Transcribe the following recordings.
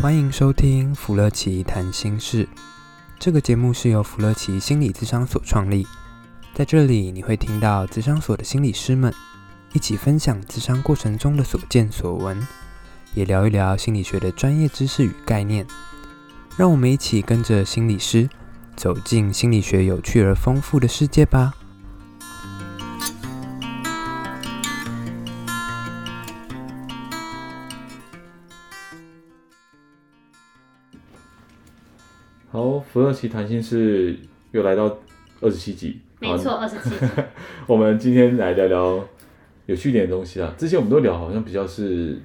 欢迎收听芙乐奇谈心事。这个节目是由芙乐奇心理咨商所创立，在这里你会听到咨商所的心理师们一起分享咨商过程中的所见所闻，也聊一聊心理学的专业知识与概念。让我们一起跟着心理师走进心理学有趣而丰富的世界吧。好，芙乐奇谈心是又来到二十七集，没错，二十七集。我们今天来聊聊有趣点的东西啊。之前我们都聊好像比较是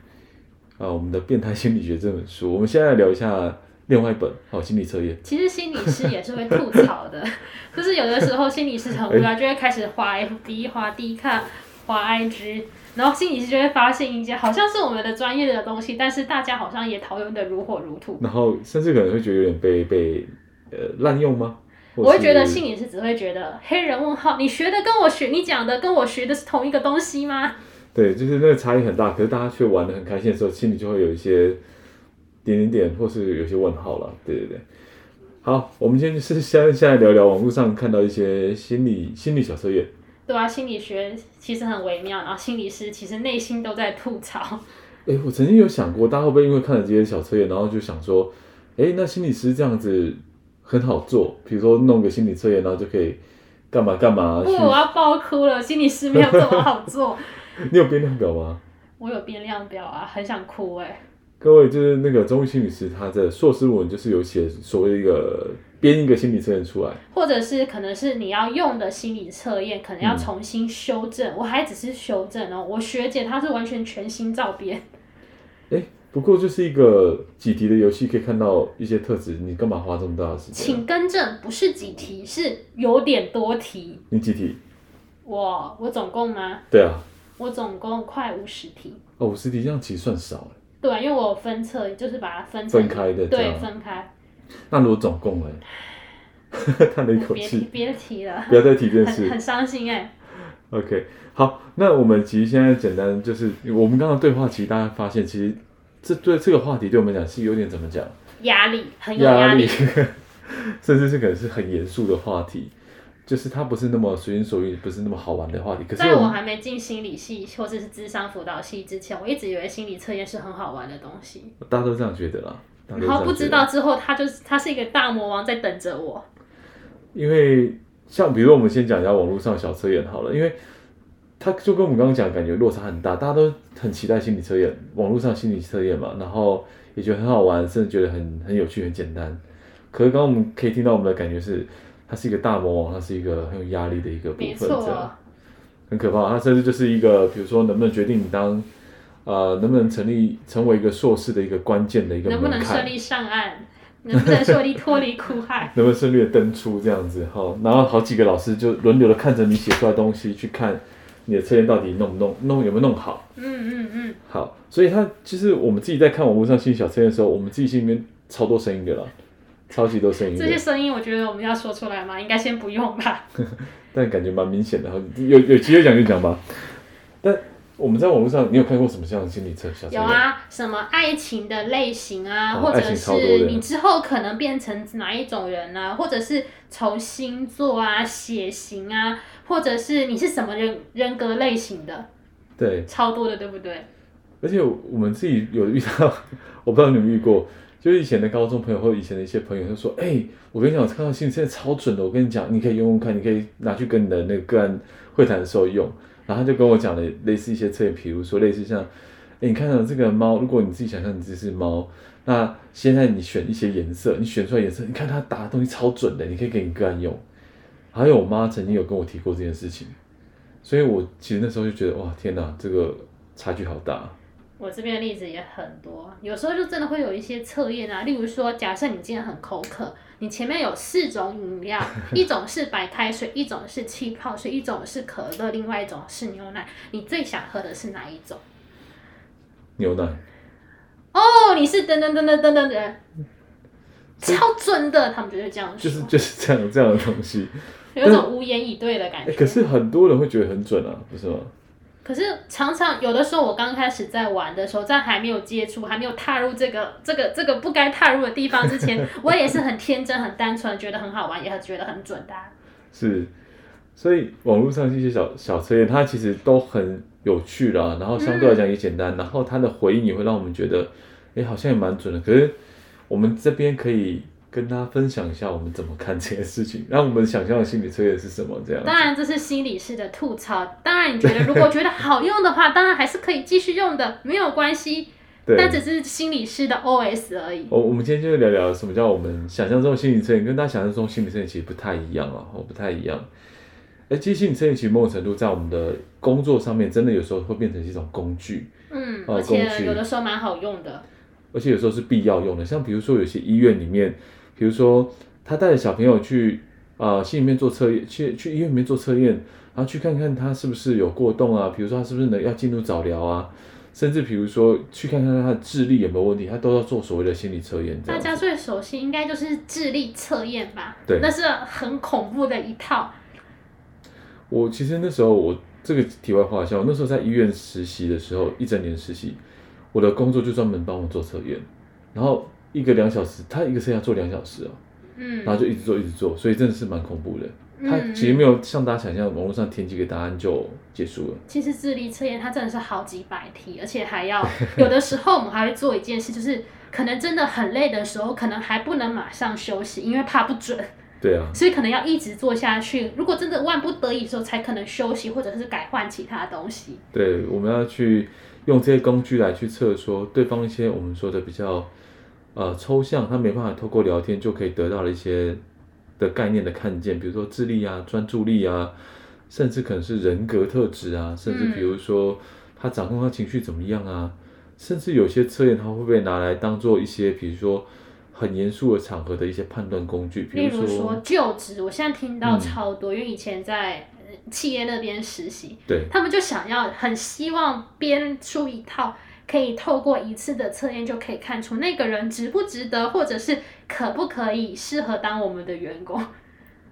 啊，我们的变态心理学这本书。我们现在来聊一下另外一本好心理测验。其实心理师也是会吐槽的，就是有的时候心理师很无聊，欸、就会开始滑 FB、滑 D 看、滑 IG。然后心理师就会发现一些好像是我们的专业的东西，但是大家好像也讨论的如火如荼。然后甚至可能会觉得有点被被呃滥用吗？我会觉得心理是只会觉得黑人问号，你学的跟我学，你讲的跟我学的是同一个东西吗？对，就是那个差异很大，可是大家却玩的很开心的时候，心里就会有一些点点点，或是有些问号了。对对对。好，我们今天就是先先来聊聊网络上看到一些心理心理小测验。对啊，心理学其实很微妙，然后心理师其实内心都在吐槽。哎、欸，我曾经有想过，大家会不会因为看了这些小测验，然后就想说，哎、欸，那心理师这样子很好做，比如说弄个心理测验，然后就可以干嘛干嘛？不，我要爆哭了，心理师没有这么好做。你有变量表吗？我有变量表啊，很想哭哎、欸。各位，就是那个中医心理师，他的硕士论文就是有写所谓一个。编一个心理测验出来，或者是可能是你要用的心理测验，可能要重新修正。嗯、我还只是修正哦，我学姐她是完全全新照编。哎，不过就是一个几题的游戏，可以看到一些特质，你干嘛花这么大的时间？请更正，不是几题，是有点多题。你几题？我我总共吗？对啊，我总共快五十题。哦，五十题这样其实算少。对啊，因为我分册就是把它分分开的，对，分开。那如果总共呢？叹了一口气，别提了，不要再提这件事，很伤心哎。OK，好，那我们其实现在简单就是，我们刚刚对话，其实大家发现，其实这对这个话题对我们讲是有点怎么讲？压力，很有压力，甚至是可能是很严肃的话题，就是它不是那么随心所欲，不是那么好玩的话题。可是在我还没进心理系或者是智商辅导系之前，我一直以为心理测验是很好玩的东西。大家都这样觉得啦。然后不知道之后，他就是他是一个大魔王在等着我。因为像比如，我们先讲一下网络上小测验好了，因为他就跟我们刚刚讲感觉落差很大，大家都很期待心理测验，网络上心理测验嘛，然后也觉得很好玩，甚至觉得很很有趣、很简单。可是刚刚我们可以听到我们的感觉是，它是一个大魔王，它是一个很有压力的一个部分，这样很可怕。它甚至就是一个，比如说能不能决定你当。呃，能不能成立成为一个硕士的一个关键的一个？能不能顺利上岸？能不能顺利脱离苦海？能不能顺利的登出这样子？哈，然后好几个老师就轮流的看着你写出来的东西，去看你的测验到底弄不弄，弄有没有弄好？嗯嗯嗯。好，所以他其实我们自己在看网络上心理小测验的时候，我们自己心里面超多声音的啦，超级多声音。这些声音，我觉得我们要说出来吗？应该先不用吧。但感觉蛮明显的，有有机会讲就讲吧。但。我们在网络上，你有看过什么这样的心理测试？有啊，什么爱情的类型啊，哦、或者是你之后可能变成哪一种人啊，或者是从星座啊、血型啊，或者是你是什么人人格类型的？对，超多的，对不对？而且我们自己有遇到，我不知道你有没有遇过，就是以前的高中朋友或者以前的一些朋友，就说：“哎、欸，我跟你讲，我看到心理测验超准的，我跟你讲，你可以用用看，你可以拿去跟你的那个个案会谈的时候用。”然后他就跟我讲了类似一些测验，比如说类似像，哎，你看到这个猫，如果你自己想象你这是猫，那现在你选一些颜色，你选出来颜色，你看它打的东西超准的，你可以给你个案用。还有我妈曾经有跟我提过这件事情，所以我其实那时候就觉得哇，天哪，这个差距好大。我这边的例子也很多，有时候就真的会有一些测验啊，例如说，假设你今天很口渴。你前面有四种饮料，一种是白开水，一种是气泡水，一种是可乐，另外一种是牛奶。你最想喝的是哪一种？牛奶。哦，你是噔噔噔噔噔噔的，超准的，他们就是这样说。就是就是这样这样的东西，有种无言以对的感觉。可是很多人会觉得很准啊，不是吗？可是常常有的时候，我刚开始在玩的时候，在还没有接触、还没有踏入这个、这个、这个不该踏入的地方之前，我也是很天真、很单纯，觉得很好玩，也很觉得很准的。是，所以网络上这些小小测验，它其实都很有趣啦，然后相对来讲也简单，嗯、然后它的回应也会让我们觉得，哎，好像也蛮准的。可是我们这边可以。跟大家分享一下我们怎么看这件事情，让我们想象的心理测验是什么？这样。当然这是心理师的吐槽。当然你觉得如果觉得好用的话，当然还是可以继续用的，没有关系。对。那只是心理师的 OS 而已。我我们今天就聊聊什么叫我们想象中的心理测验，跟大家想象中心理测验其实不太一样啊，哦，不太一样。哎，其实心理测验其实某种程度在我们的工作上面，真的有时候会变成一种工具。嗯，而且有的时候蛮好用的。而且有时候是必要用的，像比如说有些医院里面。比如说，他带着小朋友去啊、呃，心里面做测验，去去医院里面做测验，然后去看看他是不是有过动啊，比如说他是不是能要进入早疗啊，甚至比如说去看看他的智力有没有问题，他都要做所谓的心理测验。大家最熟悉应该就是智力测验吧？对，那是很恐怖的一套。我其实那时候我这个题外话一下，我那时候在医院实习的时候，一整年实习，我的工作就专门帮我做测验，然后。一个两小时，他一个测验要做两小时哦，嗯，然后就一直做一直做，所以真的是蛮恐怖的。嗯、他其实没有像大家想象，网络上填几个答案就结束了。其实智力测验它真的是好几百题，而且还要 有的时候我们还会做一件事，就是可能真的很累的时候，可能还不能马上休息，因为怕不准。对啊，所以可能要一直做下去。如果真的万不得已的时候，才可能休息，或者是改换其他东西。对，我们要去用这些工具来去测说对方一些我们说的比较。呃，抽象，他没办法透过聊天就可以得到了一些的概念的看见，比如说智力啊、专注力啊，甚至可能是人格特质啊，甚至比如说他掌控他情绪怎么样啊，嗯、甚至有些测验他会不会拿来当做一些，比如说很严肃的场合的一些判断工具，比如说，例如说就职，我现在听到超多，嗯、因为以前在企业那边实习，对，他们就想要很希望编出一套。可以透过一次的测验就可以看出那个人值不值得，或者是可不可以适合当我们的员工。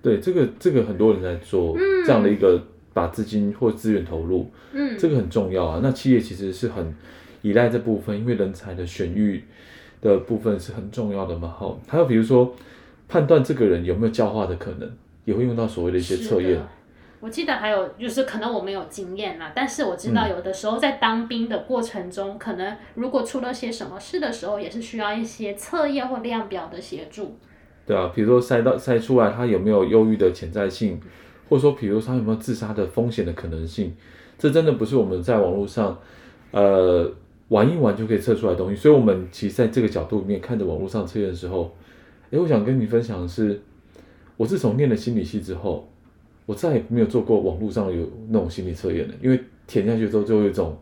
对，这个这个很多人在做这样的一个把资金或资源投入，嗯，这个很重要啊。那企业其实是很依赖这部分，因为人才的选育的部分是很重要的嘛。好，还有比如说判断这个人有没有教化的可能，也会用到所谓的一些测验。我记得还有就是，可能我没有经验啦，但是我知道有的时候在当兵的过程中，嗯、可能如果出了些什么事的时候，也是需要一些测验或量表的协助。对啊，比如说筛到筛出来他有没有忧郁的潜在性，或者说比如说他有没有自杀的风险的可能性，这真的不是我们在网络上呃玩一玩就可以测出来的东西。所以，我们其实在这个角度里面看着网络上测验的时候，诶，我想跟你分享的是，我自从念了心理系之后。我再也没有做过网络上有那种心理测验了，因为填下去之后就有一种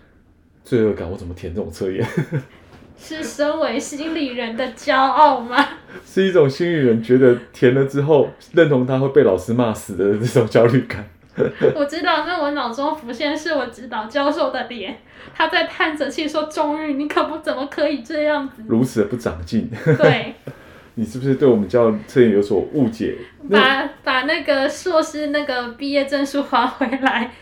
罪恶感。我怎么填这种测验？是身为心理人的骄傲吗？是一种心理人觉得填了之后认同他会被老师骂死的这种焦虑感。我知道，那我脑中浮现是我指导教授的脸，他在叹着气说：“终于，你可不怎么可以这样子，如此的不长进。”对。你是不是对我们教测验有所误解？把把那个硕士那个毕业证书还回来。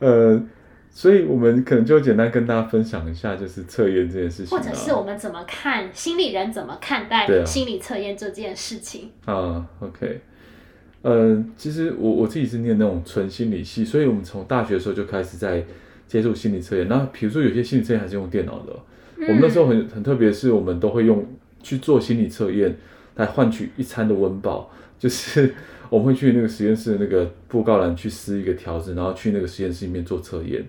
呃，所以我们可能就简单跟大家分享一下，就是测验这件事情，或者是我们怎么看心理人怎么看待心理测验这件事情啊，啊？OK，呃，其实我我自己是念那种纯心理系，所以我们从大学的时候就开始在接触心理测验。那比如说有些心理测验还是用电脑的，嗯、我们那时候很很特别，是我们都会用。去做心理测验来换取一餐的温饱，就是 我们会去那个实验室的那个布告栏去撕一个条子，然后去那个实验室里面做测验，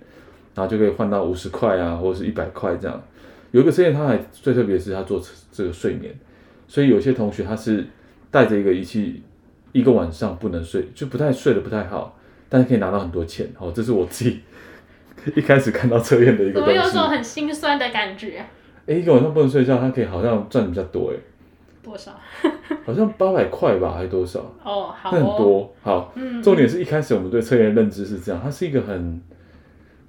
然后就可以换到五十块啊，或者是一百块这样。有一个测验，它还最特别的是它做这个睡眠，所以有些同学他是带着一个仪器，一个晚上不能睡，就不太睡得不太好，但是可以拿到很多钱。哦，这是我自己 一开始看到测验的一个东西。我有种很心酸的感觉。哎，一个晚上不能睡觉，他可以好像赚的比较多哎。多少？好像八百块吧，还是多少？哦，好哦。很多。好，嗯，重点是一开始我们对测验认知是这样，它是一个很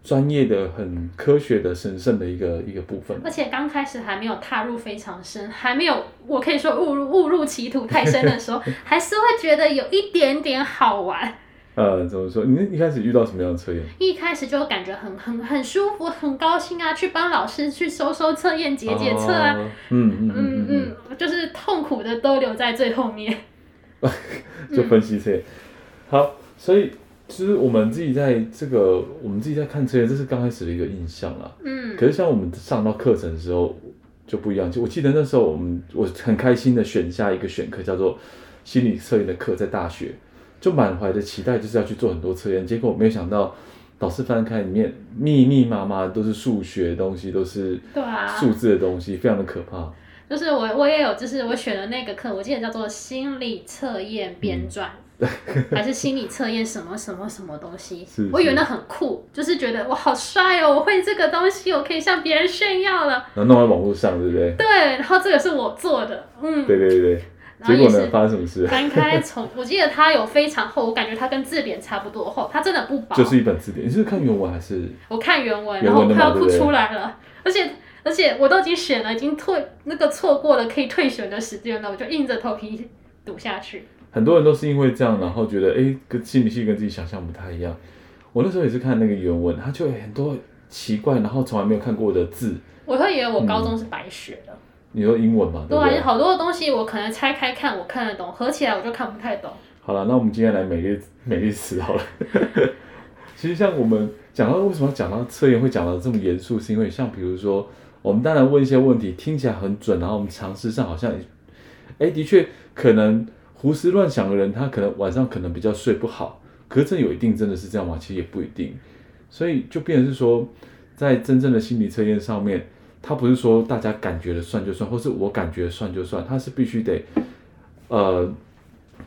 专业的、很科学的、神圣的一个一个部分。而且刚开始还没有踏入非常深，还没有我可以说误入误入歧途太深的时候，还是会觉得有一点点好玩。呃，怎么说？你一开始遇到什么样的测验？一开始就感觉很很很舒服，很高兴啊，去帮老师去收收测验、解解测啊。哦、嗯嗯嗯嗯，就是痛苦的都留在最后面。就分析测验。好，所以其实我们自己在这个，我们自己在看测验，这是刚开始的一个印象啦。嗯。可是像我们上到课程的时候就不一样。就我记得那时候我们我很开心的选下一个选课，叫做心理测验的课，在大学。就满怀的期待，就是要去做很多测验，结果没有想到，导师翻开里面密密麻麻都是数学的东西，都是对啊数字的东西，非常的可怕。就是我我也有，就是我选的那个课，我记得叫做心理测验编撰，嗯、还是心理测验什么什么什么东西？是是我以为那很酷，就是觉得我好帅哦，我会这个东西，我可以向别人炫耀了。然后弄在网络上，对不对？对，然后这个是我做的，嗯，对对对。结果呢？发生什么事？翻开从，我记得它有非常厚，我感觉它跟字典差不多厚，它真的不薄。就是一本字典。你是看原文还是？我看原文，然后快要哭出来了。而且而且我都已经选了，已经退那个错过了可以退选的时间了，我就硬着头皮读下去。很多人都是因为这样，然后觉得哎，跟心理系跟自己想象不太一样。我那时候也是看那个原文，它就有很多奇怪，然后从来没有看过的字。我会以为我高中是白学的。嗯你说英文嘛？对，对，对，好多的东西我可能拆开看，我看得懂，合起来我就看不太懂。好了，那我们今天来美丽 美丽词好了。其实像我们讲到为什么讲到测验会讲到这么严肃，是因为像比如说，我们当然问一些问题听起来很准，然后我们常识上好像，哎，的确可能胡思乱想的人，他可能晚上可能比较睡不好。可是这有一定真的是这样吗？其实也不一定。所以就变成是说，在真正的心理测验上面。他不是说大家感觉的算就算，或是我感觉算就算，他是必须得，呃，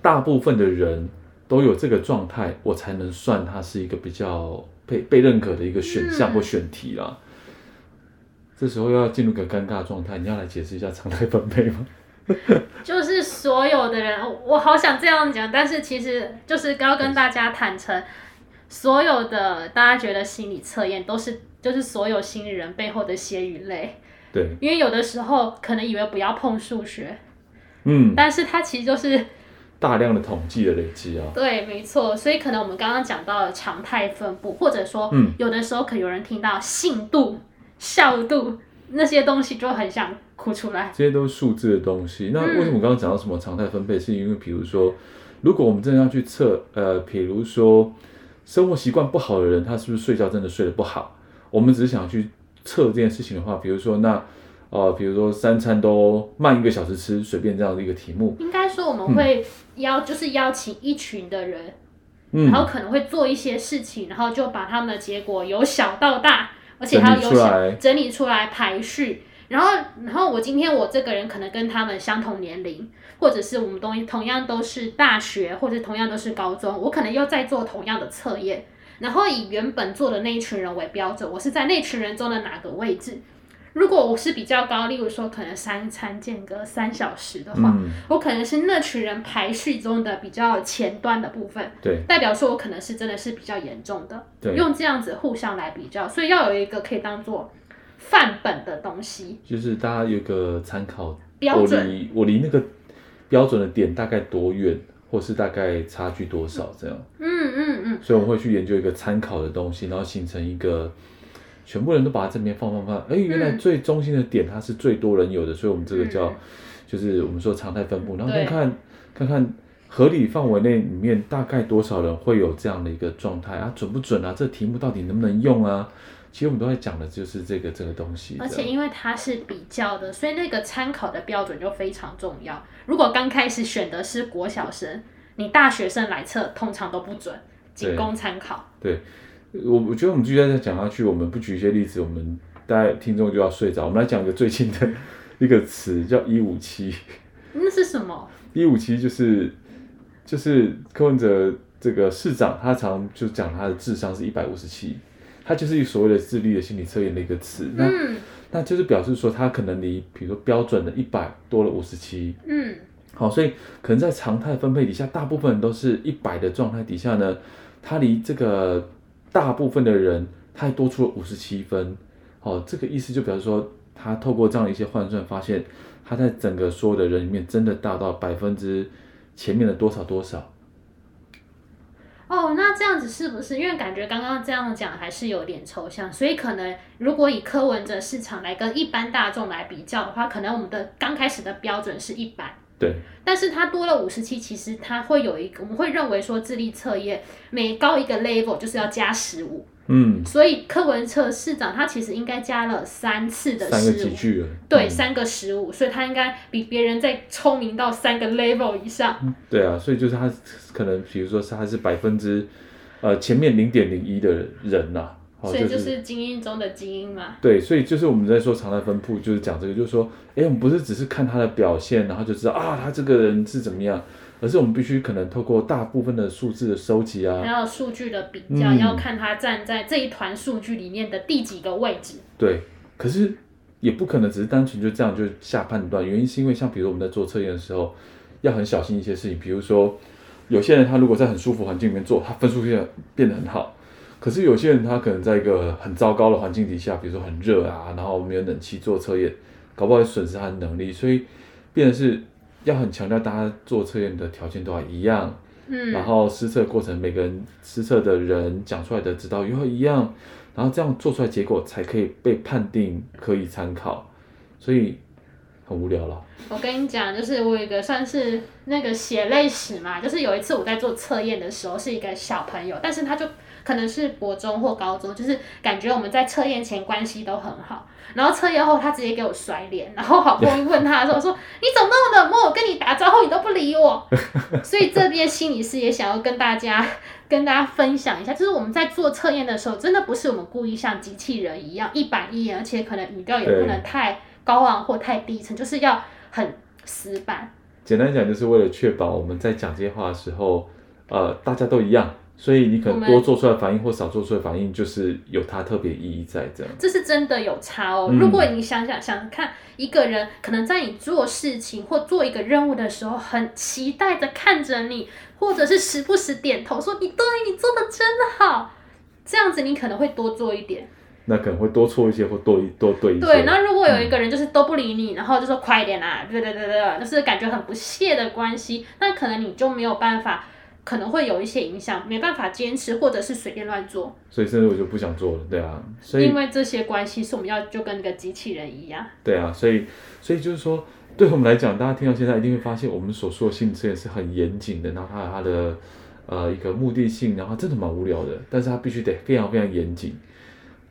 大部分的人都有这个状态，我才能算它是一个比较被被认可的一个选项或选题啦。这时候要进入个尴尬状态，你要来解释一下常态分配吗？就是所有的人，我好想这样讲，但是其实就是要跟大家坦诚，所有的大家觉得心理测验都是。就是所有心理人背后的血与泪，对，因为有的时候可能以为不要碰数学，嗯，但是它其实就是大量的统计的累积啊，对，没错，所以可能我们刚刚讲到了常态分布，或者说，嗯，有的时候可能有人听到信度、效度那些东西就很想哭出来，这些都是数字的东西。那为什么刚刚讲到什么常态分配？是因为比如说，如果我们真的要去测，呃，比如说生活习惯不好的人，他是不是睡觉真的睡得不好？我们只是想去测这件事情的话，比如说那，呃，比如说三餐都慢一个小时吃，随便这样的一个题目。应该说我们会邀，嗯、就是邀请一群的人，嗯，然后可能会做一些事情，然后就把他们的结果由小到大，而且还有由小整理出来排序。然后，然后我今天我这个人可能跟他们相同年龄，或者是我们东西同样都是大学，或者同样都是高中，我可能又在做同样的测验。然后以原本做的那一群人为标准，我是在那群人中的哪个位置？如果我是比较高，例如说可能三餐间隔三小时的话，嗯、我可能是那群人排序中的比较前端的部分。对，代表说我可能是真的是比较严重的。对，用这样子互相来比较，所以要有一个可以当做范本的东西，就是大家有个参考标准。我离我离那个标准的点大概多远？或是大概差距多少这样，嗯嗯嗯，嗯，所以我们会去研究一个参考的东西，然后形成一个全部人都把它这边放放放，哎，原来最中心的点它是最多人有的，所以我们这个叫、嗯、就是我们说常态分布，然后看看看看合理范围内里面大概多少人会有这样的一个状态啊，准不准啊？这题目到底能不能用啊？其实我们都在讲的就是这个这个东西，而且因为它是比较的，所以那个参考的标准就非常重要。如果刚开始选的是国小生，你大学生来测，通常都不准，仅供参考。对，我我觉得我们继续再讲下去，我们不举一些例子，我们大家听众就要睡着。我们来讲一个最近的一个词，叫一五七。那是什么？一五七就是就是柯文哲这个市长，他常就讲他的智商是一百五十七。它就是所谓的智力的心理测验的一个词，那、嗯、那就是表示说他可能离，比如说标准的一百多了五十七，嗯，好，所以可能在常态分配底下，大部分人都是一百的状态底下呢，他离这个大部分的人，他还多出了五十七分，好，这个意思就表示说，他透过这样一些换算，发现他在整个所有的人里面，真的达到百分之前面的多少多少。是不是？因为感觉刚刚这样讲还是有点抽象，所以可能如果以柯文哲市场来跟一般大众来比较的话，可能我们的刚开始的标准是一百。对。但是它多了五十七，其实它会有一个，我们会认为说智力测验每高一个 level 就是要加十五。嗯，所以柯文哲市长他其实应该加了三次的十五，对，嗯、三个十五，所以他应该比别人再聪明到三个 level 以上。对啊，所以就是他可能，比如说他是百分之呃前面零点零一的人呐、啊，所以就是精英中的精英嘛。对，所以就是我们在说常态分布，就是讲这个，就是说，哎，我们不是只是看他的表现，然后就知道啊，他这个人是怎么样。而是我们必须可能透过大部分的数字的收集啊，还有数据的比较，嗯、要看他站在这一团数据里面的第几个位置。对，可是也不可能只是单纯就这样就下判断。原因是因为像比如我们在做测验的时候，要很小心一些事情。比如说，有些人他如果在很舒服环境里面做，他分数变变得很好。可是有些人他可能在一个很糟糕的环境底下，比如说很热啊，然后没有冷气做测验，搞不好会损失他的能力。所以变成是。要很强调，大家做测验的条件都要一样，嗯，然后施测过程每个人施测的人讲出来的指导又一样，然后这样做出来结果才可以被判定可以参考，所以很无聊了。我跟你讲，就是我有一个算是那个血泪史嘛，就是有一次我在做测验的时候，是一个小朋友，但是他就。可能是国中或高中，就是感觉我们在测验前关系都很好，然后测验后他直接给我甩脸，然后好不容易问他的时候说：“你怎么那么冷漠？我跟你打招呼你都不理我。” 所以这边心理师也想要跟大家跟大家分享一下，就是我们在做测验的时候，真的不是我们故意像机器人一样一板一眼，而且可能语调也不能太高昂或太低沉，就是要很死板。简单讲，就是为了确保我们在讲这些话的时候，呃，大家都一样。所以你可能多做出来反应或少做出来反应，就是有它特别意义在这样。这是真的有差哦。如果你想想想看，一个人可能在你做事情或做一个任务的时候，很期待的看着你，或者是时不时点头说你对，你做的真好，这样子你可能会多做一点。那可能会多错一些或多一多对一些。对，那如果有一个人就是都不理你，嗯、然后就说快一点啦，对对对对，就是感觉很不屑的关系，那可能你就没有办法。可能会有一些影响，没办法坚持，或者是随便乱做。所以甚至我就不想做了，对啊。所以因为这些关系是我们要就跟那个机器人一样。对啊，所以所以就是说，对我们来讲，大家听到现在一定会发现，我们所说的心理测验是很严谨的，然后它有它的呃一个目的性，然后真的蛮无聊的，但是它必须得非常非常严谨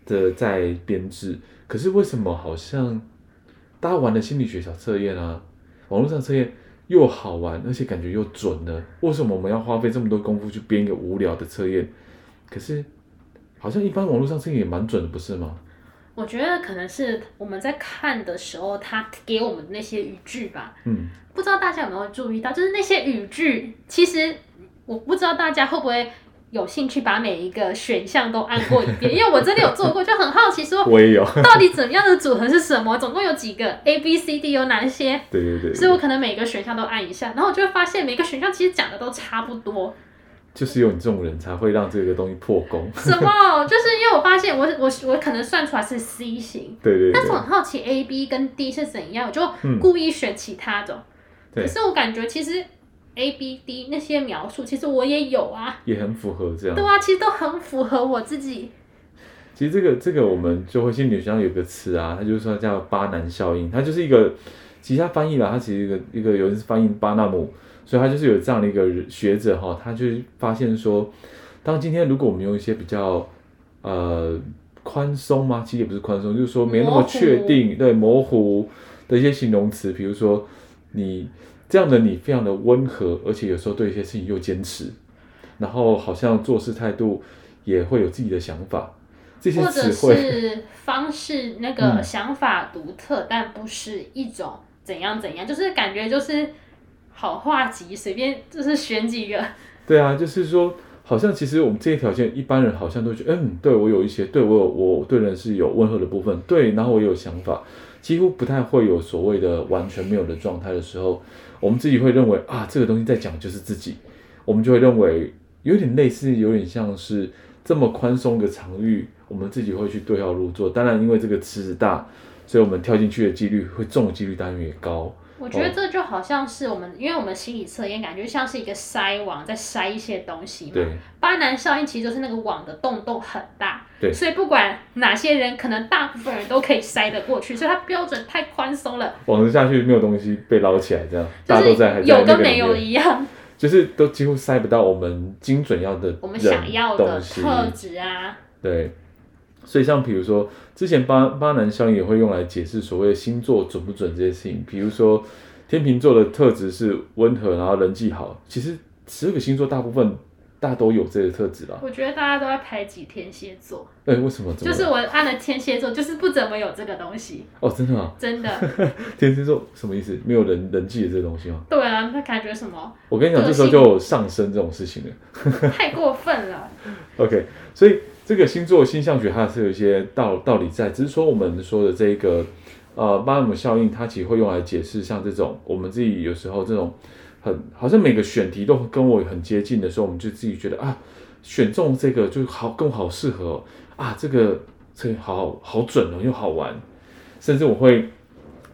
的在编制。可是为什么好像大家玩的心理学小测验啊，网络上测验？又好玩，而且感觉又准呢。为什么我们要花费这么多功夫去编一个无聊的测验？可是好像一般网络上测验也蛮准的，不是吗？我觉得可能是我们在看的时候，他给我们那些语句吧。嗯，不知道大家有没有注意到，就是那些语句，其实我不知道大家会不会。有兴趣把每一个选项都按过一遍，因为我真的有做过，就很好奇说，我也有，到底怎么样的组合是什么？总共有几个 A B C D 有哪些？对对对，所以我可能每个选项都按一下，然后我就会发现每个选项其实讲的都差不多。就是有你这种人才会让这个东西破功。什么？就是因为我发现我我我可能算出来是 C 型，对对对，但是我很好奇 A B 跟 D 是怎样，我就故意选其他的。嗯、可是我感觉其实。A、B、D 那些描述，其实我也有啊，也很符合这样。对啊，其实都很符合我自己。其实这个这个我们就会心理学上有个词啊，它就是说叫巴南效应，它就是一个，其实它翻译了，它其实一个一个有人是翻译巴纳姆，所以它就是有这样的一个学者哈，他就发现说，当今天如果我们用一些比较呃宽松吗？其实也不是宽松，就是说没那么确定，对模糊的一些形容词，比如说你。这样的你非常的温和，而且有时候对一些事情又坚持，然后好像做事态度也会有自己的想法。或者是方式，那个想法独特，嗯、但不是一种怎样怎样，就是感觉就是好话集，随便就是选几个。对啊，就是说，好像其实我们这些条件，一般人好像都觉得，嗯，对我有一些，对我有我对人是有温和的部分，对，然后我有想法，几乎不太会有所谓的完全没有的状态的时候。我们自己会认为啊，这个东西在讲就是自己，我们就会认为有点类似，有点像是这么宽松的场域，我们自己会去对号入座。当然，因为这个池子大，所以我们跳进去的几率会中的几率当然也高。我觉得这就好像是我们，因为我们心理测验感觉像是一个筛网，在筛一些东西嘛。对。巴南效应其实就是那个网的洞洞很大，对。所以不管哪些人，可能大部分人都可以筛得过去，所以它标准太宽松了。网子下去没有东西被捞起来，这样大家都在在有跟没有一样。就是都几乎筛不到我们精准要的、我们想要的特质啊。对。所以像比如说，之前巴巴南效应也会用来解释所谓的星座准不准这些事情。比如说，天秤座的特质是温和，然后人际好。其实十二个星座大部分大家都有这个特质啦。我觉得大家都在排挤天蝎座。哎、欸，为什么？就是我按了天蝎座，就是不怎么有这个东西。哦，真的吗？真的。天蝎座什么意思？没有人人际的这个东西吗？对啊，他感觉什么？我跟你讲，这时候就有上升这种事情了。太过分了。OK，所以。这个星座星象学它是有一些道道理在，只是说我们说的这个呃巴姆效应，它其实会用来解释像这种我们自己有时候这种很好像每个选题都跟我很接近的时候，我们就自己觉得啊选中这个就好更好适合、啊这个这个好好准哦又好玩，甚至我会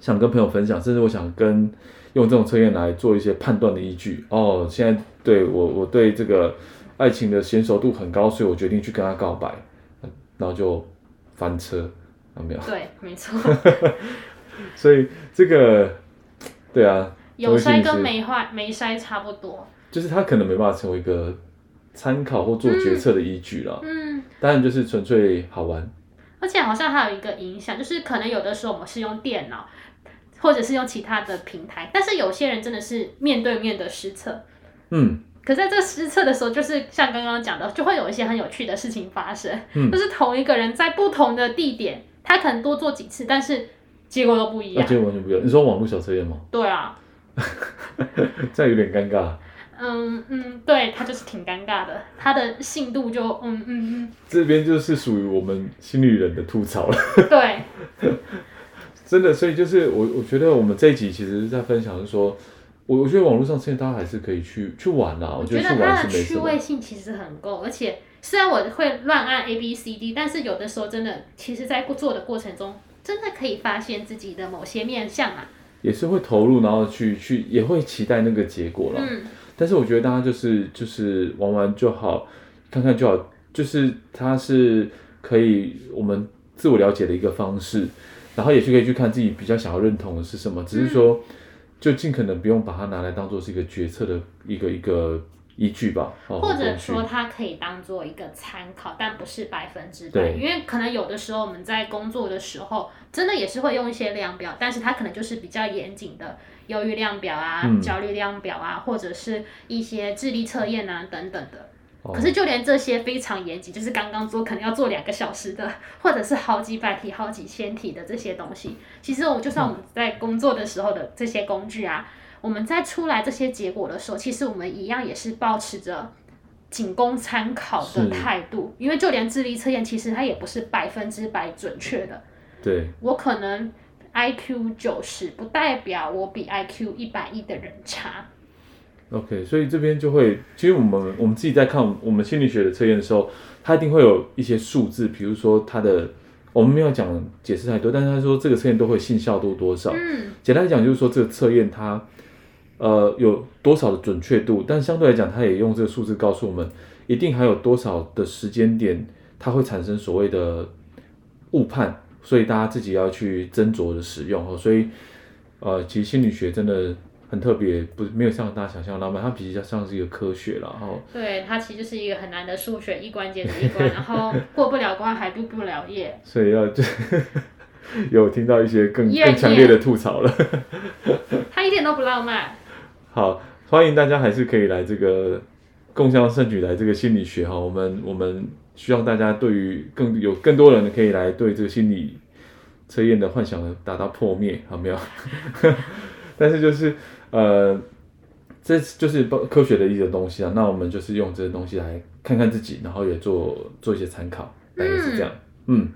想跟朋友分享，甚至我想跟用这种测验来做一些判断的依据哦。现在对我我对这个。爱情的娴熟度很高，所以我决定去跟他告白，然后就翻车，有没有？对，没错。所以这个，对啊，有筛跟没坏没筛差不多。就是他可能没办法成为一个参考或做决策的依据了。嗯。当然就是纯粹好玩。而且好像还有一个影响，就是可能有的时候我们是用电脑，或者是用其他的平台，但是有些人真的是面对面的实测。嗯。可在这个实测的时候，就是像刚刚讲的，就会有一些很有趣的事情发生。嗯，就是同一个人在不同的地点，他可能多做几次，但是结果都不一样。啊、结果完全不一样。你说网络小测验吗？对啊。这样有点尴尬。嗯嗯，对，他就是挺尴尬的，他的信度就嗯嗯嗯。这边就是属于我们心理人的吐槽了。对。真的，所以就是我我觉得我们这一集其实是在分享，是说。我我觉得网络上现在大家还是可以去去玩啦。我觉得它的趣味性其实很够，而且虽然我会乱按 A B C D，但是有的时候真的，其实在做的过程中，真的可以发现自己的某些面相啊。也是会投入，然后去去也会期待那个结果了。嗯。但是我觉得大家就是就是玩玩就好，看看就好，就是它是可以我们自我了解的一个方式，然后也是可以去看自己比较想要认同的是什么，只是说。嗯就尽可能不用把它拿来当做是一个决策的一个一个依据吧，或者说它可以当做一个参考，但不是百分之百，因为可能有的时候我们在工作的时候，真的也是会用一些量表，但是它可能就是比较严谨的忧郁量表啊、嗯、焦虑量表啊，或者是一些智力测验啊等等的。可是就连这些非常严谨，就是刚刚做可能要做两个小时的，或者是好几百题、好几千题的这些东西，其实我就算我们在工作的时候的这些工具啊，我们在出来这些结果的时候，其实我们一样也是保持着仅供参考的态度，因为就连智力测验，其实它也不是百分之百准确的。对，我可能 IQ 九十，不代表我比 IQ 一百一的人差。OK，所以这边就会，其实我们我们自己在看我们心理学的测验的时候，它一定会有一些数字，比如说它的，我们没有讲解释太多，但是他说这个测验都会信效度多少。嗯，简单来讲就是说这个测验它，呃，有多少的准确度，但相对来讲，它也用这个数字告诉我们，一定还有多少的时间点它会产生所谓的误判，所以大家自己要去斟酌的使用哦。所以，呃，其实心理学真的。很特别，不是没有像大家想象浪漫，它比较像是一个科学了，然后对，它其实就是一个很难的数学一关接着一关，然后过不了关还毕不了业，所以要就 有听到一些更更强烈的吐槽了，他一点都不浪漫。好，欢迎大家还是可以来这个共襄盛举来这个心理学哈，我们我们希望大家对于更有更多人可以来对这个心理测验的幻想达到破灭，好没有？但是就是。呃，这就是科学的一些东西啊。那我们就是用这些东西来看看自己，然后也做做一些参考，大概是这样。嗯，嗯，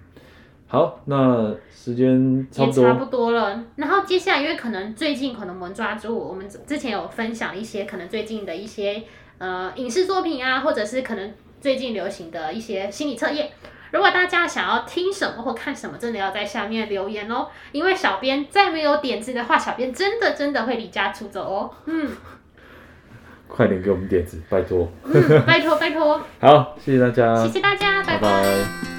好，那时间差不多也差不多了。然后接下来，因为可能最近可能我们抓住我们之前有分享一些可能最近的一些呃影视作品啊，或者是可能最近流行的一些心理测验。如果大家想要听什么或看什么，真的要在下面留言哦，因为小编再没有点子的话，小编真的真的会离家出走哦。嗯，快点给我们点子，拜托。嗯，拜托拜托。好，谢谢大家。谢谢大家，拜拜。拜拜。